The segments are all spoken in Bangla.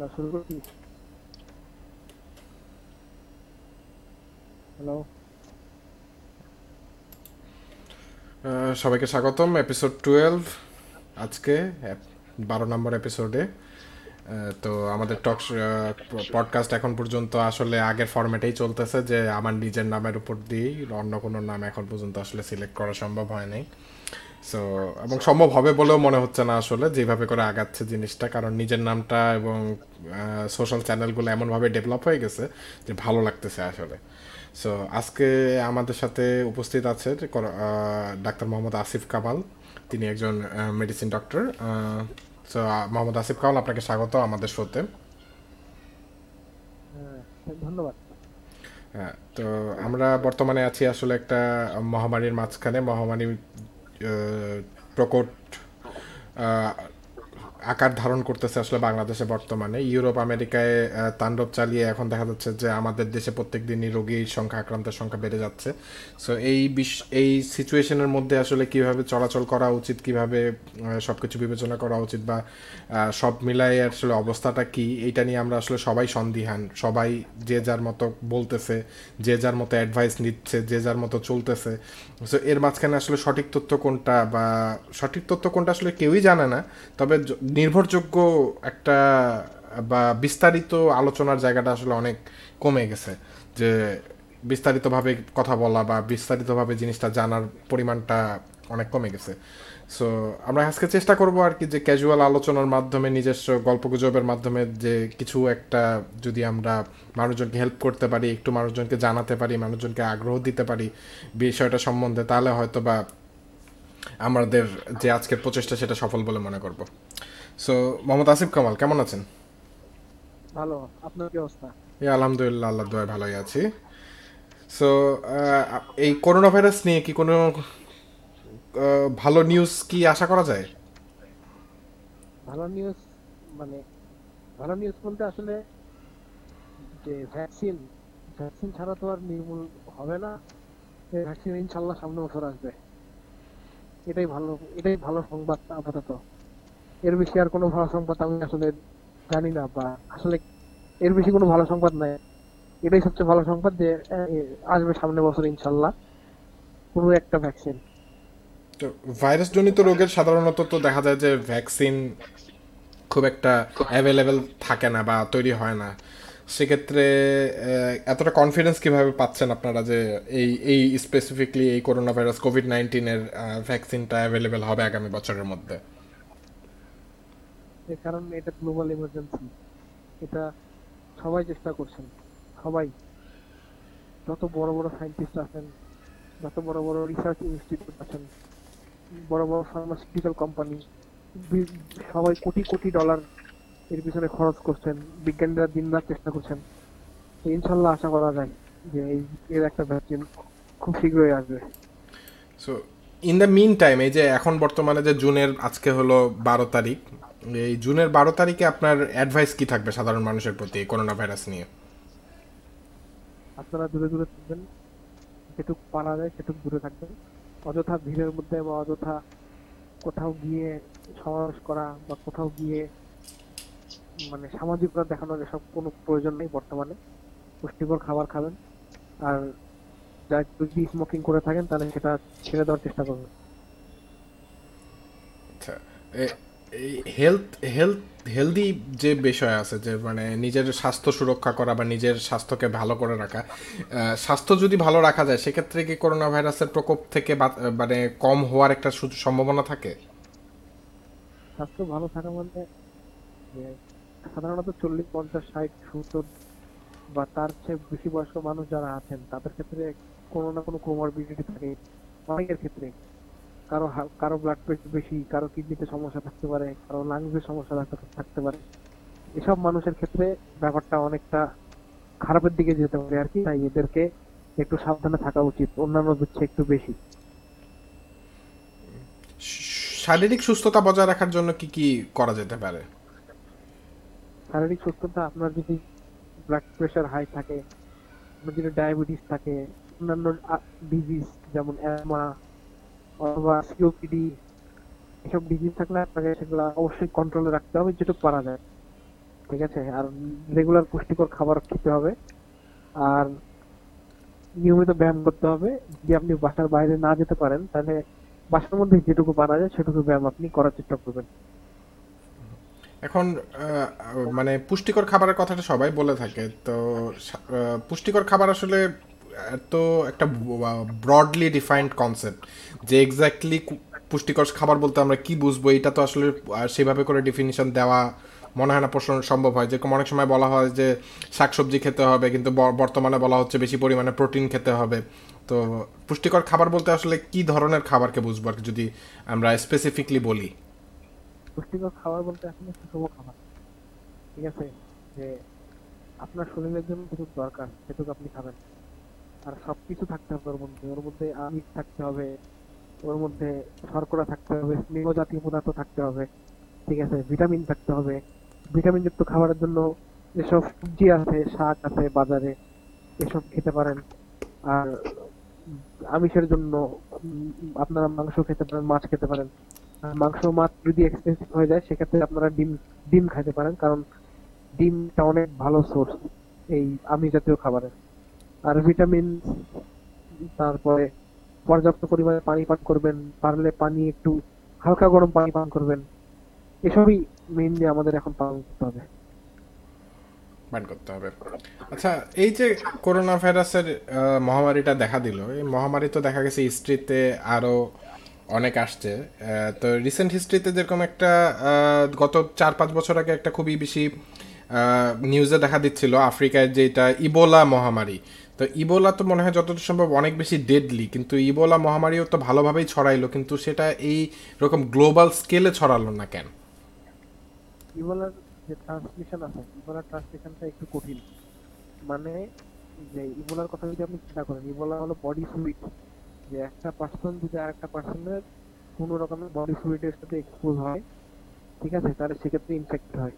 হ্যালো শুরু করছি। হ্যালো সবাইকে স্বাগতম এপিসোড টুয়েলভ আজকে বারো নম্বর এপিসোডে তো আমাদের টক পডকাস্ট এখন পর্যন্ত আসলে আগের ফরম্যাটেই চলতেছে, যে আমার নিজের নামের উপর দিয়েই অন্য কোনো নাম এখন পর্যন্ত আসলে সিলেক্ট করা সম্ভব হয়নি। সো এবং সম্ভব হবে বলেও মনে হচ্ছে না আসলে যেভাবে করে আগাচ্ছে জিনিসটা কারণ নিজের নামটা এবং সোশ্যাল চ্যানেলগুলো এমনভাবে ডেভেলপ হয়ে গেছে যে ভালো লাগতেছে আসলে। সো আজকে আমাদের সাথে উপস্থিত আছে ডাক্তার মোহাম্মদ আসিফ কামাল। তিনি একজন medicine doctor so Mohammad Asif Kamal আপনাকে স্বাগত আমাদের শোতে। হ্যাঁ ধন্যবাদ। হ্যাঁ তো আমরা বর্তমানে আছি আসলে একটা মহামারীর মাঝখানে মহামারী Uh, Prokot uh, আকার ধারণ করতেছে আসলে বাংলাদেশে বর্তমানে। ইউরোপ, আমেরিকায় তাণ্ডব চালিয়ে এখন দেখা যাচ্ছে যে আমাদের দেশে প্রত্যেক দিনই রোগীর সংখ্যা, আক্রান্তের সংখ্যা বেড়ে যাচ্ছে। সো এই বিশ এই সিচুয়েশনের মধ্যে আসলে কীভাবে চলাচল করা উচিত, কীভাবে সব কিছু বিবেচনা করা উচিত বা সব মিলাই আসলে অবস্থাটা কি, এইটা নিয়ে আমরা আসলে সবাই সন্দিহান। সবাই যে যার মতো বলতেছে, যে যার মতো অ্যাডভাইস নিচ্ছে, যে যার মতো চলতেছে। সো এর মাঝখানে আসলে সঠিক তথ্য কোনটা বা, সঠিক তথ্য কোনটা আসলে কেউই জানে না। তবে নির্ভরযোগ্য একটা, বা বিস্তারিত আলোচনার জায়গাটা আসলে অনেক কমে গেছে। যে বিস্তারিতভাবে কথা বলা বা বিস্তারিতভাবে জিনিসটা জানার পরিমাণটা অনেক কমে গেছে। সো আমরা আজকে চেষ্টা করব আর কি যে ক্যাজুয়াল আলোচনার মাধ্যমে, নিজস্ব গল্পগুজবের মাধ্যমে যে কিছু একটা যদি আমরা মানুষজনকে হেল্প করতে পারি, একটু মানুষজনকে জানাতে পারি, মানুষজনকে আগ্রহ দিতে পারি বিষয়টা সম্বন্ধে, তাহলে হয়তো বা আমাদের যে আজকের প্রচেষ্টা সেটা সফল বলে মনে করব। সো মোহাম্মদ আসিফ কামাল কেমন আছেন? ভালো আপনার কি অবস্থা? এই আলহামদুলিল্লাহ আল্লাহ দোয়া ভালোই আছি। সো এই করোনা ভাইরাস নিয়ে কি কোনো ভালো নিউজ কি আশা করা যায়? ভালো নিউজ মানে ভালো নিউজ বলতে আসলে যে ভ্যাকসিন ভ্যাকসিন ছাড়া তো আর নির্মূল হবে না। এই ভ্যাকসিন ইনশাল্লাহ সামনে বছর আসবে। এটাই ভালো এটাই ভালো সংবাদ আপাতত। এর বেশি আর কোনো ভালো সংবাদ আমি আসলে জানি না বা আসলে এর বেশি কোনো ভালো সংবাদ নাই। এটাই সবচেয়ে ভালো সংবাদ যে আসবে সামনে বছর ইনশাল্লাহ কোনো একটা ভ্যাকসিন ভাইরাস জনিত রোগের সাধারণত তো দেখা যায় যে ভ্যাকসিন খুব একটা অ্যাভেলেবেল থাকে না বা তৈরি হয় না। সেক্ষেত্রে এতটা কনফিডেন্স কীভাবে পাচ্ছেন আপনারা যে এই এই স্পেসিফিকলি এই করোনা ভাইরাস কোভিড নাইন্টিনের ভ্যাকসিনটা অ্যাভেলেবেল হবে আগামী বছরের মধ্যে? এর কারণ এটা গ্লোবাল ইমার্জেন্সি এটা সবাই চেষ্টা করছেন, সবাই। যত বড় বড় সায়েন্টিস্ট আছেন, যত বড় বড় রিসার্চ ইনস্টিটিউট আছেন, বড় বড় ফার্মাসিউটিক্যাল কোম্পানি সবাই কোটি কোটি ডলার এর পিছনে খরচ করছেন, বিজ্ঞানীরা দিন রাত চেষ্টা করছেন। ইনশাল্লাহ আশা করা যায় যে এর একটা ভ্যাকসিন খুব শীঘ্রই আসবে। So in the meantime এই যে এখন বর্তমানে যে জুনের, আজকে হলো বারো তারিখ এই জুনের বারো তারিখে আপনার অ্যাডভাইস কি থাকবে সাধারণ মানুষের প্রতি করোনা ভাইরাস নিয়ে? আপনারা দূরে দূরে থাকবেন যেটুকু পারা যায় সেটুকু দূরে থাকবেন। অযথা ভিড়ের মধ্যে বা অযথা কোথাও গিয়ে সমাবেশ করা বা কোথাও গিয়ে মানে সামাজিকতা দেখানোর এসব কোনো প্রয়োজন নেই বর্তমানে। পুষ্টিকর খাবার খাবেন। আর যা যদি স্মোকিং করে থাকেন তাহলে সেটা ছেড়ে দেওয়ার চেষ্টা করবেন। আচ্ছা হেলথ হেলথ হেলদি যে বিষয় আছে, যে মানে নিজের স্বাস্থ্য সুরক্ষা করা বা নিজের স্বাস্থ্যকে ভালো করে রাখা স্বাস্থ্য যদি ভালো রাখা যায়, সেক্ষেত্রে কি করোনা ভাইরাসের প্রকোপ থেকে মানে কম হওয়ার একটা সম্ভাবনা থাকে? স্বাস্থ্য ভালো থাকা মানে সাধারণত চল্লিশ, পঞ্চাশ, ষাট, সত্তর বা তার চেয়ে বেশি বয়স্ক মানুষ যারা আছেন, তাদের ক্ষেত্রে কোনো না কোনো কোমরবিডিটি থাকে অনেকের ক্ষেত্রে। কারও কারও ব্লাড প্রেশার বেশি কারও কিডনিতে সমস্যা থাকতে পারে কারও লাংসের সমস্যা থাকতে- থাকতে পারে। এসব মানুষের ক্ষেত্রে ব্যাপারটা অনেকটা খারাপের দিকে যেতে পারে আর কি তাই এদেরকে একটু সাবধানে থাকা উচিত অন্যান্যদের চেয়ে একটু বেশি। শারীরিক সুস্থতা বজায় রাখার জন্য কি কি করা যেতে পারে? শারীরিক সুস্থতা আপনার যদি ব্লাড প্রেশার হাই থাকে আপনার যদি ডায়াবেটিস থাকে অন্যান্য ডিজিজ যেমন অ্যামা অথবা সিওপিডি এসব ডিজিজ থাকলে আপনাকে সেগুলো অবশ্যই কন্ট্রোলে রাখতে হবে যেটুকু পারা যায়। ঠিক আছে? আর রেগুলার পুষ্টিকর খাবার খেতে হবে। আর নিয়মিত ব্যায়াম করতে হবে। যদি আপনি বাসার বাইরে না যেতে পারেন, তাহলে বাসার মধ্যে যেটুকু পারা যায়, সেটুকু ব্যায়াম আপনি করার চেষ্টা করবেন। এখন মানে পুষ্টিকর খাবারের কথাটা সবাই বলে থাকে। তো পুষ্টিকর খাবার আসলে এত একটা ব্রডলি ডিফাইন্ড কনসেপ্ট যে এক্স্যাক্টলি পুষ্টিকর খাবার বলতে আমরা কি বুঝব? এটা তো আসলে সেভাবে করে ডেফিনিশন দেওয়া মনে হয় না প্রশ্ন সম্ভব হয়। যেরকম অনেক সময় বলা হয় যে শাকসবজি খেতে হবে, কিন্তু বর্তমানে বলা হচ্ছে বেশি পরিমাণে প্রোটিন খেতে হবে। তো পুষ্টিকর খাবার বলতে আসলে কি ধরনের খাবারকে বুঝব আর যদি আমরা স্পেসিফিকলি বলি? পুষ্টিকর খাবার বলতে আসলে সুষম খাবার। ঠিক আছে? যে আপনার শরীরের জন্য যেটুকু দরকার, সেটুকু আপনি খাবেন। আর সবকিছু থাকতে হবে ওর মধ্যে। ওর মধ্যে আমিষ থাকতে হবে। ওর মধ্যে শর্করা থাকতে হবে, স্নেহ জাতীয় পদার্থ থাকতে হবে, ঠিক আছে? ভিটামিন থাকতে হবে। ভিটামিন যুক্ত খাবারের জন্য যেসব সবজি আছে, শাক আছে বাজারে, এসব খেতে পারেন। আর আমিষের জন্য আপনারা মাংস খেতে পারেন, মাছ খেতে পারেন। মাংস, মাছ যদি এক্সপেন্সিভ হয়ে যায়, সেক্ষেত্রে আপনারা ডিম ডিম খাইতে পারেন। কারণ ডিমটা অনেক ভালো সোর্স এই আমিষ জাতীয় খাবারের। আর ভিটামিন, তারপরে পর্যাপ্ত পরিমাণে পানি পান করবেন, পারলে পানি একটু হালকা গরম পানি পান করবেন। এসবই মেইনলি আমাদের এখন পালন করতে হবে। করতে হবে। আচ্ছা এই যে করোনা ভাইরাসের মহামারীটা দেখা দিল, এই মহামারী তো দেখা গেছে হিস্ট্রিতে আরও অনেক আসছে। তো রিসেন্ট হিস্ট্রিতে যেরকম একটা গত চার পাঁচ বছর আগে একটা খুবই বেশি নিউজে দেখা দিচ্ছিল আফ্রিকায় যেটা ইবোলা মহামারী। তো ইবোলা তো মনে হয় যতদূর সম্ভব অনেক বেশি ডেডলি কিন্তু ইবোলা মহামারীও তো ভালোভাবেই ছড়াইলো, কিন্তু সেটা এই রকম গ্লোবাল স্কেলে ছড়ালো না কেন? ইবোলার যে ট্রান্সমিশন আছে, ইবোলার ট্রান্সমিশনটা একটু কঠিন। মানে যে ইবোলার কথা যদি আপনি চিন্তা করেন, ইবোলা হলো বডি ফ্লুইড যে একটা পার্সন যদি আরেকটা পার্সনের কোনো রকমের বডি ফ্লুইডের সাথে এক্সপোজ হয়, ঠিক আছে? তাহলে সেক্ষেত্রে ইনফেক্ট হয়।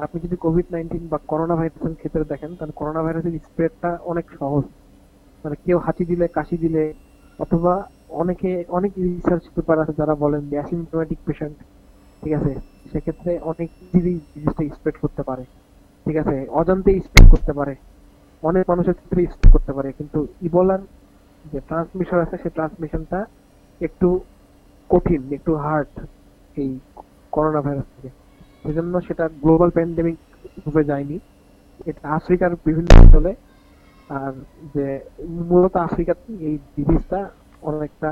আপনি যদি কোভিড নাইন্টিন বা করোনা ভাইরাসের ক্ষেত্রে দেখেন, তাহলে করোনা ভাইরাসের স্প্রেডটা অনেক সহজ। মানে কেউ হাঁচি দিলে, কাশি দিলে, অথবা অনেকে, অনেক রিসার্চ পেপার আছে যারা বলেন যে অ্যাসিমটোমেটিক পেশেন্ট ঠিক আছে? সেক্ষেত্রে অনেক ইজিলি জিনিসটা স্প্রেড করতে পারে, ঠিক আছে? অজান্তে স্প্রেড করতে পারে। অনেক মানুষের ক্ষেত্রে স্প্রেড করতে পারে। কিন্তু ইবোলার যে ট্রান্সমিশন আছে, সেই ট্রান্সমিশনটা একটু কঠিন, একটু হার্ড এই করোনা ভাইরাস থেকে। সেজন্য সেটা গ্লোবাল প্যান্ডেমিক রূপে যায়নি। এটা আফ্রিকার বিভিন্ন অঞ্চলে। আর যে মূলত আফ্রিকাতে এই ডিজিজটা অনেকটা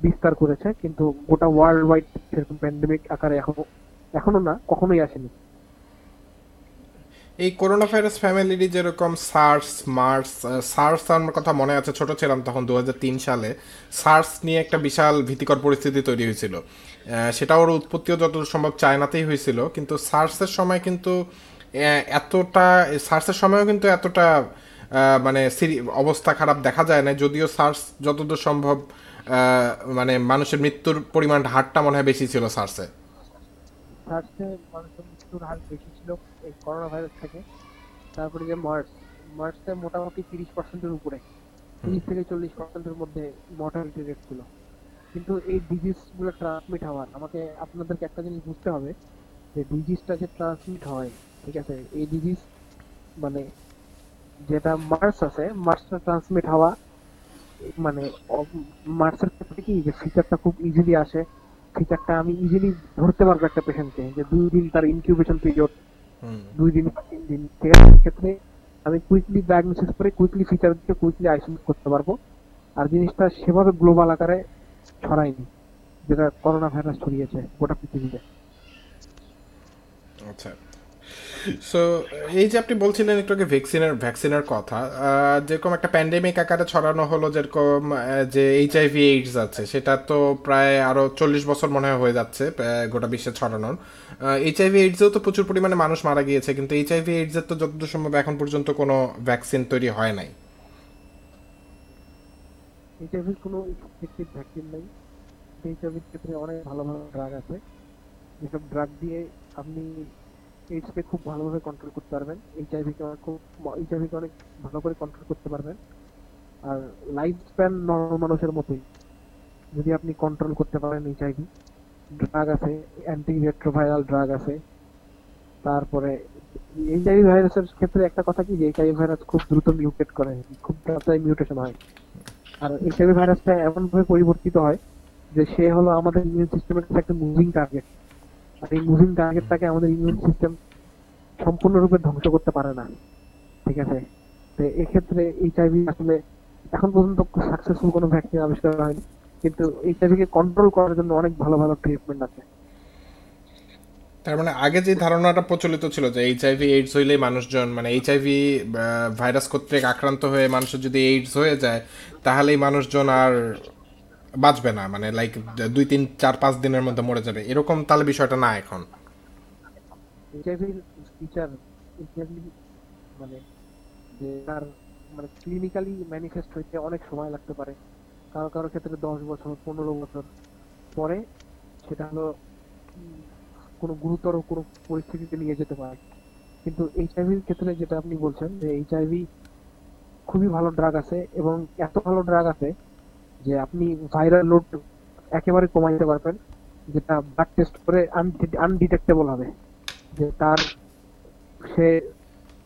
বিস্তার করেছে। কিন্তু গোটা ওয়ার্ল্ড ওয়াইড সেরকম প্যান্ডেমিক আকারে এখনও এখনও না, কখনোই আসেনি। এই করোনা ভাইরাস ফ্যামিলিরই যেরকম সার্স মার্স সার্স আমার কথা মনে আছে, ছোট ছিলাম তখন দু হাজার তিন সালে সার্স নিয়ে একটা বিশাল ভীতিকর পরিস্থিতি তৈরি হয়েছিল। সেটা ওর উৎপত্তিও যত সম্ভব চায়নাতেই হয়েছিল, কিন্তু সার্সের সময় কিন্তু এতটা সার্সের সময়ও কিন্তু এতটা মানে অবস্থা খারাপ দেখা যায় না যদিও সার্স যতদূর সম্ভব মানে মানুষের মৃত্যুর পরিমাণ হারটা মনে হয় বেশি ছিল সার্সে সার্সে মানুষের মৃত্যুর হার বেশি এই করোনা ভাইরাস থেকে। তারপরে যে মার্চ মার্চে মোটামুটি তিরিশ পার্সেন্টের উপরে। তিরিশ থেকে চল্লিশ পার্সেন্টের মধ্যে মর্টালিটি রেট ছিল। কিন্তু এই ডিজিজগুলো ট্রান্সমিট হওয়ার আমাকে আপনাদেরকে একটা জিনিস বুঝতে হবে যে ডিজিজটা যে ট্রান্সমিট হয় ঠিক আছে? এই ডিজিজ মানে যেটা মার্স আছে মার্চটা ট্রান্সমিট হওয়া মানে মার্চের ক্ষেত্রে কি যে ফিচারটা খুব ইজিলি আসে। ফিচারটা আমি ইজিলি ধরতে পারব একটা পেশেন্টকে যে দুই দিন তার ইনকিউবেশন পিরিয়ড দুই দিন বা তিন দিন ঠিক আছে সেক্ষেত্রে আমি কুইকলি ডায়াগনোসিস করে কুইকলি ফিচার দিয়ে কুইকলি আইসোলেট করতে পারব। আর জিনিসটা সেভাবে গ্লোবাল আকারে ছড়ায়নি যেটা করোনা ভাইরাস ছড়িয়েছে গোটা পৃথিবীতে। আচ্ছা। সো এই যে আপনি বলছিলেন একটু আগে ভ্যাকসিনের ভ্যাকসিনের কথা যেরকম একটা প্যান্ডেমিক আকারে ছড়ানো হলো, যেরকম যে এইচআইভি এইডস আছে, সেটা তো প্রায় আরও চল্লিশ বছর মনে হয় হয়ে যাচ্ছে গোটা বিশ্বে ছড়ানোর। এইচআইভি এইডসেও তো প্রচুর পরিমাণে মানুষ মারা গিয়েছে, কিন্তু এইচআইভি এইডসের তো যতদূর সম্ভব এখন পর্যন্ত কোনো ভ্যাকসিন তৈরি হয় নাই। এইচআইভির কোনো ইফেক্টিভ ভ্যাকসিন নেই। এইচআইভির ক্ষেত্রে অনেক ভালো ভালো ড্রাগ আছে। যেসব ড্রাগ দিয়ে আপনি এইডসকে খুব ভালোভাবে কন্ট্রোল করতে পারবেন। এইচআইভিকে খুব এইচআইভিকে অনেক ভালো করে কন্ট্রোল করতে পারবেন। আর লাইফ স্প্যান নর্মাল মানুষের মতোই। যদি আপনি কন্ট্রোল করতে পারেন এইচআইভি ড্রাগ আছে অ্যান্টি রেট্রোভাইরাল ড্রাগ আছে। তারপরে এইচআইভি ভাইরাসের ক্ষেত্রে একটা কথা কি যে এইচআইভি ভাইরাস খুব দ্রুত মিউটেট করে, খুব তাড়াতাড়ি মিউটেশন হয়। আর এইচআইভি ভাইরাসটা এমনভাবে পরিবর্তিত হয় যে, সে হলো আমাদের ইমিউন সিস্টেমের একটা মুভিং টার্গেট আর এই মুভিং টার্গেটটাকে আমাদের ইমিউন সিস্টেম সম্পূর্ণরূপে ধ্বংস করতে পারে না। ঠিক আছে? তো এক্ষেত্রে এইচআইভি আসলে এখন পর্যন্ত সাকসেসফুল কোনো ভ্যাকসিন আবিষ্কার হয়নি। কিন্তু এইচআইভি কে কন্ট্রোল করার জন্য অনেক ভালো ভালো ট্রিটমেন্ট আছে। তার মানে আগে যে ধারণাটা প্রচলিত ছিল যে এইচআইভি এইডস হইলেই মানুষজন মানে এইচআইভি ভাইরাস কর্তৃক আক্রান্ত হয়ে মানুষের যদি এইডস হয়ে যায়, তাহলেই মানুষজন আর বাঁচবে না মানে লাইক দুই, তিন, চার, পাঁচ দিনের মধ্যে মরে যাবে। এরকম তাহলে বিষয়টা না এখন। মানে মানে ক্লিনিক্যালি ম্যানিফেস্ট হইতে অনেক সময় লাগতে পারে। কারও কারও ক্ষেত্রে দশ বছর, পনেরো বছর পরে সেটা হলো, কোনো গুরুতর কোনো পরিস্থিতিতে নিয়ে যেতে পারে। কিন্তু এইচআইভির ক্ষেত্রে যেটা আপনি বলছেন যে এইচআইভি খুবই ভালো ড্রাগ আছে এবং এত ভালো ড্রাগ আছে যে আপনি ভাইরাল লোড একেবারে কমাই দিতে পারবেন, যেটা ব্লাড টেস্ট করে আনডিটেক্টেবল হবে। যে তার, সে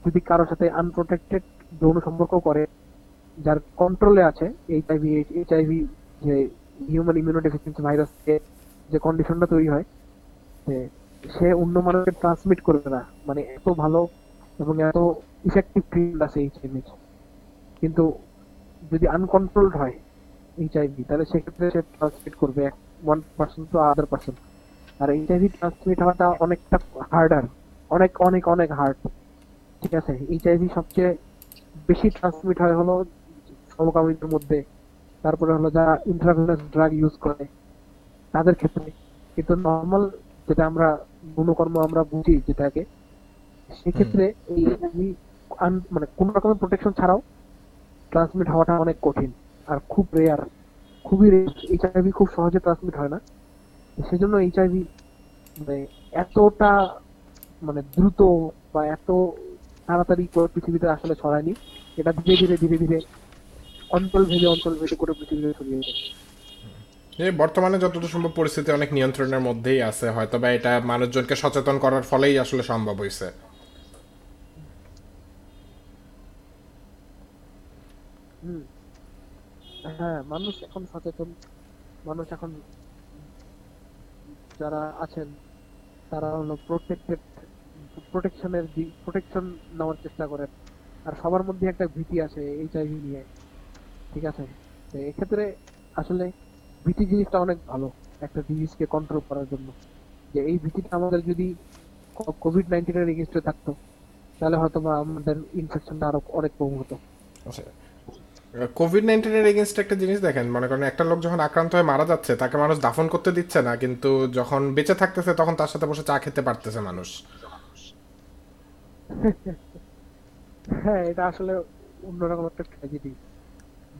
যদি কারোর সাথে আনপ্রোটেক্টেড যৌন সম্পর্ক করে, যার কন্ট্রোলে আছে এইচআইভি এইচআইভি যে হিউম্যান ইমিউনোডেফিসিয়েন্সি ভাইরাস যে কন্ডিশনটা তৈরি হয় সে অন্য মানুষকে ট্রান্সমিট করবে না। মানে এত ভালো এবং এত ইফেক্টিভ ফিল্ড আছে এইচআইভি কিন্তু যদি আনকন্ট্রোলড হয় এইচআইভি তাহলে সেক্ষেত্রে সে ট্রান্সমিট করবে one person to other person R HIV transmit হওয়াটা অনেকটা হার্ডার অনেক অনেক অনেক হার্ড ঠিক আছে? এইচআইভি সবচেয়ে বেশি ট্রান্সমিট হয় হলো সমকামীদের মধ্যে। তারপরে হলো যারা ইন্ট্রাভেনাস ড্রাগ ইউজ করে তাদের ক্ষেত্রে। কিন্তু নর্মাল যেটা আমরা গুণকর্ম আমরা বুঝি যেটাকে সেক্ষেত্রে এই মানে কোন রকমের প্রোটেকশন ছাড়াও ট্রান্সমিট হওয়াটা অনেক কঠিন। আর খুব রেয়ার খুবই এইচআইভি খুব সহজে ট্রান্সমিট হয় না। সেজন্য এইচআইভি মানে এতটা মানে দ্রুত বা এত তাড়াতাড়ি করে পৃথিবীতে আসলে ছড়ায়নি। এটা ধীরে ধীরে ধীরে ধীরে অঞ্চল ভেদে অঞ্চল ভেদে করে পৃথিবীতে ছড়িয়ে গেছে। বর্তমানে যতটা সম্ভব পরিস্থিতি অনেক নিয়ন্ত্রণের মধ্যেই আছে হয়তো বা এটা মানুষজনকে সচেতন করার ফলেই আসলে সম্ভব হয়েছে হুম। হ্যাঁ মানুষ এখন সচেতন। মানুষ এখন যারা আছেন, তারা হলো প্রোটেক্টেড প্রোটেকশনের প্রোটেকশন নেওয়ার চেষ্টা করেন। আর সবার মধ্যে একটা ভীতি আছে এইচআইভি নিয়ে, ঠিক আছে? তো এক্ষেত্রে আসলে ভীতি জিনিসটা অনেক ভালো একটা ডিজিজকে কন্ট্রোল করার জন্য। যে এই ভীতিটা আমাদের যদি কোভিড নাইন্টিনের এগেনস্টে থাকতো, তাহলে হয়তো বা আমাদের ইনফেকশনটা আরও অনেক কম হতো। কোভিড নাইন্টিনের এগেনস্ট একটা জিনিস দেখেন, মনে করেন একটা লোক যখন আক্রান্ত হয়ে মারা যাচ্ছে, তাকে মানুষ দাফন করতে দিচ্ছে না, কিন্তু যখন বেঁচে থাকতেছে, তখন তার সাথে বসে চা খেতে পারতেছে মানুষ। হ্যাঁ এটা আসলে অন্যরকম একটা ট্র্যাজেডি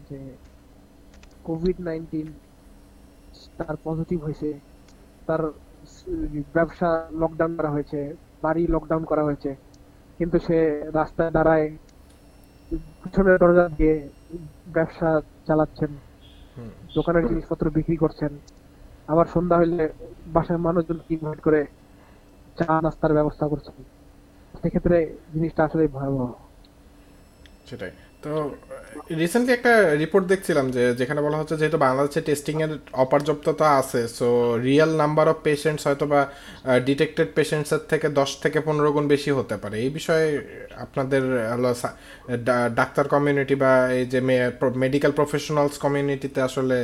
যে কোভিড নাইন্টিন তার পজিটিভ হয়েছে, তার ব্যবসা লকডাউন করা হয়েছে, বাড়ি লকডাউন করা হয়েছে, কিন্তু সে রাস্তায় দাঁড়ায়, পিছনের দরজা দিয়ে ব্যবসা চালাচ্ছেন দোকানের জিনিসপত্র বিক্রি করছেন আবার সন্ধ্যা হইলে বাসায় মানুষজন ইনভাইট করে চা নাস্তার ব্যবস্থা করছেন। সেক্ষেত্রে জিনিসটা আসলে ভয়াবহ। সেটাই। তো রিসেন্টলি একটা রিপোর্ট দেখছিলাম যে, যেখানে বলা হচ্ছে যেহেতু বাংলাদেশে টেস্টিং এর অপর্যাপ্ততা আছে so real number of patients হয়তো বা ডিটেক্টেড পেশেন্টসের থেকে দশ থেকে পনেরো গুণ বেশি হতে পারে। এই বিষয়ে আপনাদের হলো ডাক্তার কমিউনিটি বা এই যে মেডিকেল প্রফেশনালস কমিউনিটিতে আসলে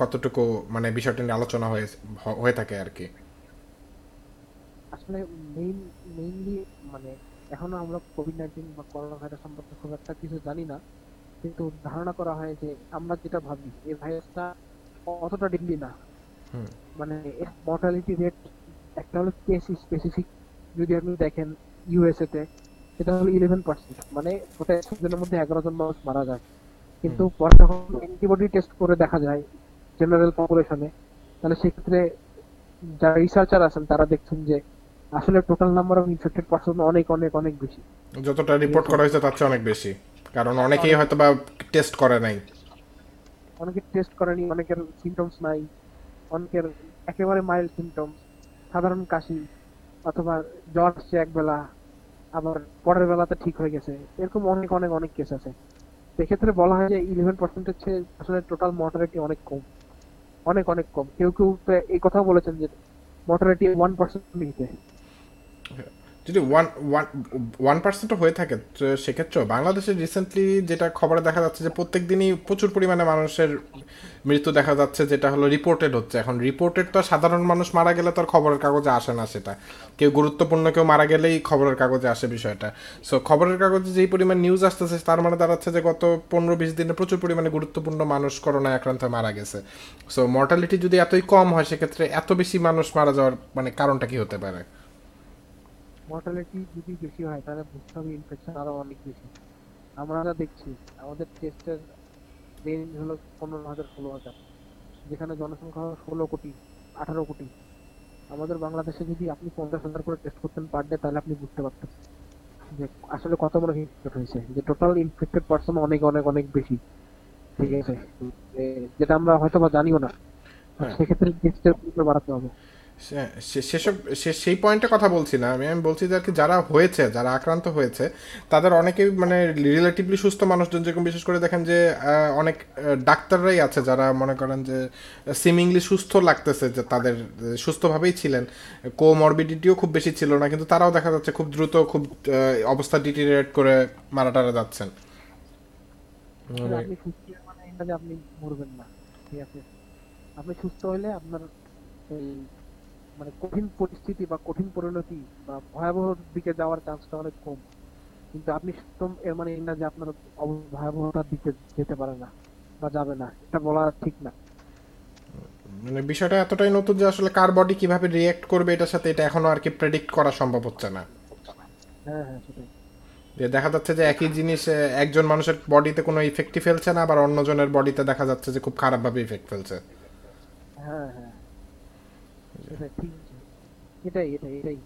কতটুকু মানে বিষয়টা নিয়ে আলোচনা হয়ে হয়ে থাকে আর কি? আসলে মেইন মেইনলি মানে এখনও আমরা কোভিড নাইন্টিন বা করোনা ভাইরাস সম্পর্কে খুব একটা কিছু জানি না। কিন্তু ধারণা করা হয় যে আমরা যেটা ভাবি এই ভাইরাসটা অতটা ডিগ্রি না। মানে এর মর্টালিটি রেট একটা হলো কেস স্পেসিফিক যদি আপনি দেখেন ইউএসএ তে সেটা হলো ইলেভেন পার্সেন্ট মানে ওটা একশো জনের মধ্যে এগারো জন মানুষ মারা যায়। কিন্তু পরে যখন অ্যান্টিবডি টেস্ট করে দেখা যায় জেনারেল পপুলেশনে তাহলে সেক্ষেত্রে যারা রিসার্চার আছেন তারা দেখছেন যে আসলে total number of infected person অনেক অনেক অনেক বেশি। যতটা রিপোর্ট করা হয়েছে তার চেয়ে অনেক বেশি। কারণ অনেকেই হয়তো বা টেস্ট করে নাই। অনেকের টেস্ট করেনি অনেকের সিমটমস নাই অনেকের একেবারে মাইল্ড সিমটমস সাধারণ কাশি অথবা জ্বর আসছে এক বেলা আবার পরের বেলাতে ঠিক হয়ে গেছে। এরকম অনেক অনেক অনেক কেস আছে। সেক্ষেত্রে বলা হয় যে ইলেভেন পার্সেন্ট হচ্ছে আসলে টোটাল মর্টালিটি অনেক কম। অনেক অনেক কম। কেউ কেউ এই কথা বলেছেন যে মর্টালিটি ওয়ান পার্সেন্ট নিতে যদি ওয়ান ওয়ান ওয়ান পার্সেন্টও হয়ে থাকে সেক্ষেত্রেও বাংলাদেশে রিসেন্টলি যেটা খবরে দেখা যাচ্ছে যে প্রত্যেক দিনই প্রচুর পরিমাণে মানুষের মৃত্যু দেখা যাচ্ছে, যেটা হলো রিপোর্টেড হচ্ছে। এখন রিপোর্টেড তো সাধারণ মানুষ মারা গেলে তো আর খবরের কাগজে আসে না সেটা। কেউ গুরুত্বপূর্ণ, কেউ মারা গেলেই খবরের কাগজে আসে বিষয়টা। সো খবরের কাগজে যেই পরিমাণ নিউজ আসতেছে, তার মানে দাঁড়াচ্ছে যে গত পনেরো, বিশ দিনে প্রচুর পরিমাণে গুরুত্বপূর্ণ মানুষ করোনায় আক্রান্ত মারা গেছে। সো মর্টালিটি যদি এতই কম হয়, সেক্ষেত্রে এত বেশি মানুষ মারা যাওয়ার মানে কারণটা কি হতে পারে? মর্টালিটি যদি বেশি হয় তাহলে বুঝতে হবে ইনফেকশন আরও অনেক বেশি। আমরা যা দেখছি আমাদের টেস্টের রেঞ্জ হলো পনেরো হাজার ষোলো হাজার যেখানে জনসংখ্যা ষোলো কোটি আঠারো কোটি। আমাদের বাংলাদেশে যদি আপনি পঞ্চাশ হাজার করে টেস্ট করতেন পার ডে তাহলে আপনি বুঝতে পারতেন যে আসলে কত বড় ইনফেক্টেড হয়েছে যে টোটাল ইনফেক্টেড পার্সন অনেক অনেক অনেক বেশি। ঠিক আছে? যেটা আমরা হয়তো বা জানিও না হ্যাঁ। সেক্ষেত্রে টেস্টের বাড়াতে হবে। সেসব সে- সেই পয়েন্টে কথা বলছি না। আমি আমি বলছি যে আর কি যারা হয়েছে যারা আক্রান্ত হয়েছে তাদের অনেকেই মানে রিলেটিভলি সুস্থ মানুষজন যেরকম বিশেষ করে দেখেন যে অনেক ডাক্তাররাই আছে যারা মনে করেন যে সিমিংলি সুস্থ লাগতেছে যে তাদের সুস্থভাবেই ছিলেন। কোমরবিডিটিও খুব বেশি ছিল না কিন্তু তারাও দেখা যাচ্ছে খুব দ্রুত খুব অবস্থা ডিটিরিয়েট করে মারা টারা যাচ্ছেন আপনি মানে আপনি মরবেন না। ঠিক আছে? আপনি সুস্থ হলে আপনার এই মানে কঠিন পরিস্থিতি বা কঠিন পরিণতি বা ভয়াবহ দিকে যাওয়ার চান্সটা অনেক কম। কিন্তু আপনি এর মানে না যে আপনার ভয়াবহতার দিকে যেতে পারে না বা যাবে না এটা বলা ঠিক না। মানে বিষয়টা এতটাই নতুন যে আসলে কার বডি কীভাবে রিয়েক্ট করবে এটার সাথে এটা এখনও আর কি প্রেডিক্ট করা সম্ভব হচ্ছে না। হ্যাঁ হ্যাঁ সেটাই। যে দেখা যাচ্ছে যে একই জিনিস একজন মানুষের বডিতে কোনো ইফেক্টই ফেলছে না আবার অন্যজনের বডিতে দেখা যাচ্ছে যে খুব খারাপভাবে ইফেক্ট ফেলছে। হ্যাঁ হ্যাঁ। এটাই এটাই এটাই।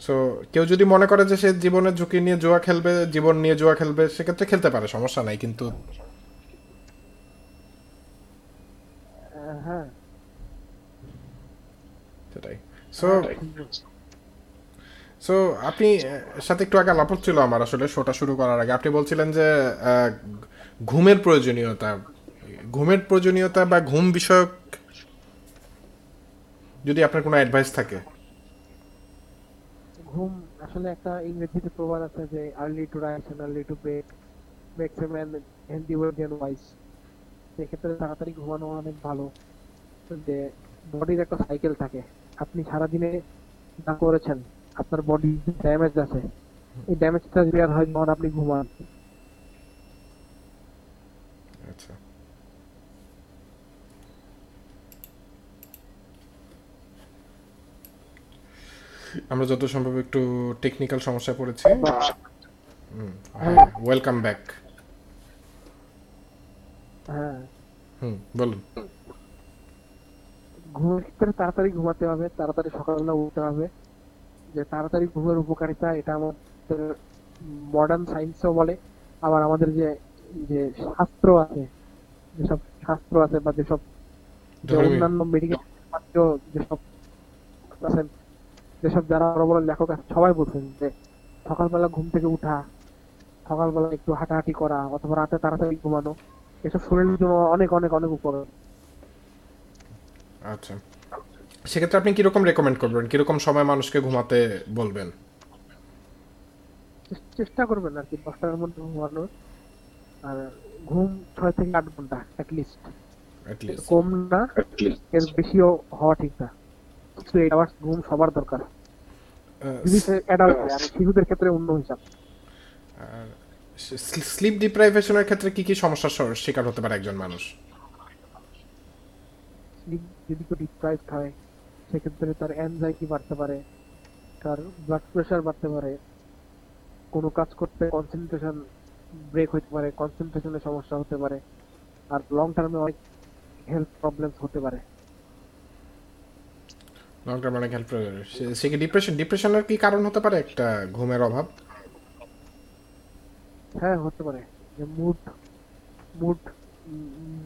সো কেউ যদি মনে করে যে সে জীবনের ঝুঁকি নিয়ে জুয়া খেলবে জীবন নিয়ে জুয়া খেলবে সেক্ষেত্রে খেলতে পারে সমস্যা নাই কিন্তু হ্যাঁ সেটাই। সো সো আপনি সাথে একটু আগে আলাপ ছিল আমার আসলে শোটা শুরু করার আগে। আপনি বলছিলেন যে আহ, ঘুমের প্রয়োজনীয়তা ঘুমের প্রয়োজনীয়তা বা ঘুম বিষয়ক যদি আপনার কোনো অ্যাডভাইস থাকে। ঘুম, আসলে একটা ইংরেজিতে প্রবাদ আছে যে early to rise and early to bed makes a man healthy well then wise সেক্ষেত্রে তাড়াতাড়ি ঘুমানো অনেক ভালো। যে বডির একটা সাইকেল থাকে। আপনি সারাদিনে যা করেছেন, আপনার বডি ড্যামেজ আছে। এই ড্যামেজটা রিপেয়ার হয় যখন আপনি ঘুমান আচ্ছা আমরা যত সম্ভব একটু টেকনিক্যাল সমস্যায় পড়েছি। ওয়েলকাম ব্যাক হ্যাঁ। হুম বলুন। ঘুমের ক্ষেত্রে তাড়াতাড়ি ঘুমাতে হবে তাড়াতাড়ি সকালবেলা উঠতে হবে। যে তাড়াতাড়ি ঘুমের উপকারিতা এটা আমাদের মডার্ন সায়েন্সও বলে। আবার আমাদের যে যে শাস্ত্র আছে যেসব শাস্ত্র আছে বা যেসব অন্যান্য মেডিকেল যেসব আছেন যেসব যারা বড় বড় লেখক আছে সবাই বলছেন যে সকালবেলা ঘুম থেকে উঠা সকালবেলা একটু হাঁটাহাঁটি করা অথবা রাতে তাড়াতাড়ি ঘুমানো এসব শরীরের জন্য অনেক অনেক অনেক উপকার। আচ্ছা। সেক্ষেত্রে আপনি কীরকম রেকমেন্ড করবেন? কীরকম সময় মানুষকে ঘুমাতে বলবেন? চেষ্টা করবেন আর কি দশটার মধ্যে ঘুমানোর। আর ঘুম ছয় থেকে আট ঘণ্টা লিস্ট অ্যাটলিস্ট কম না এর বেশিও হওয়া ঠিক না। টু এইট আওয়ার্স ঘুম সবার দরকার। অ্যাডাল্ট আর শিশুদের ক্ষেত্রে অন্য হিসাব। স্লিপ ডিপ্রাইভেশনের ক্ষেত্রে কি কি সমস্যার শিকার হতে পারে একজন মানুষ? যদি কেউ ডিপ্রাইভড হয় সেক্ষেত্রে তার অ্যাংজাইটি বাড়তে পারে তার ব্লাড প্রেশার বাড়তে পারে কোনো কাজ করতে কনসেন্ট্রেশন ব্রেক হতে পারে কনসেন্ট্রেশনের সমস্যা হতে পারে আর লং টার্মে অনেক হেলথ প্রবলেমস হতে পারে। লং টার্ম অনেক হেল্প সে কি ডিপ্রেশন ডিপ্রেশনের কি কারণ হতে পারে? একটা ঘুমের অভাব? হ্যাঁ হতে পারে। যে মুড মুড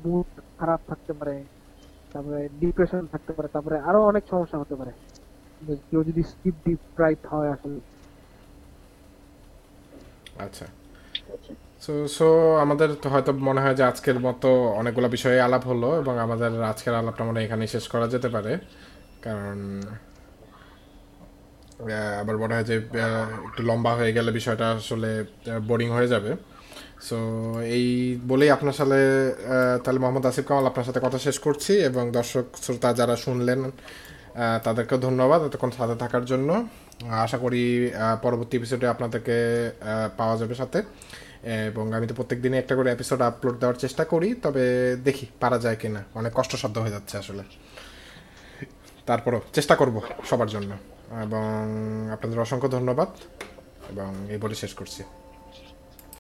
মুড খারাপ থাকতে পারে তারপরে ডিপ্রেশন থাকতে পারে তারপরে আরও অনেক সমস্যা হতে পারে। কেউ যদি স্কিপ ডিপ ফ্রাইড হয় আসলে। আচ্ছা। সো সো আমাদের হয়তো মনে হয় যে আজকের মতো অনেকগুলো বিষয়ে আলাপ হলো এবং আমাদের আজকের আলাপটা মনে হয় এখানেই শেষ করা যেতে পারে। কারণ আবার মনে হয় যে একটু লম্বা হয়ে গেলে বিষয়টা আসলে বোরিং হয়ে যাবে। সো এই বলেই আপনার সাথে তাহলে মোহাম্মদ আসিফ কামাল আপনার সাথে কথা শেষ করছি এবং দর্শক শ্রোতা যারা শুনলেন আহ, তাদেরকেও ধন্যবাদ এতক্ষণ সাথে থাকার জন্য। আশা করি পরবর্তী এপিসোডে আপনাদেরকে পাওয়া যাবে সাথে। এবং আমি তো প্রত্যেক দিনই একটা করে এপিসোড আপলোড দেওয়ার চেষ্টা করি তবে দেখি পারা যায় কিনা। অনেক কষ্টসাধ্য হয়ে যাচ্ছে আসলে। তারপরও চেষ্টা করব সবার জন্য। এবং আপনাদের অসংখ্য ধন্যবাদ। এবং এই বলে শেষ করছি।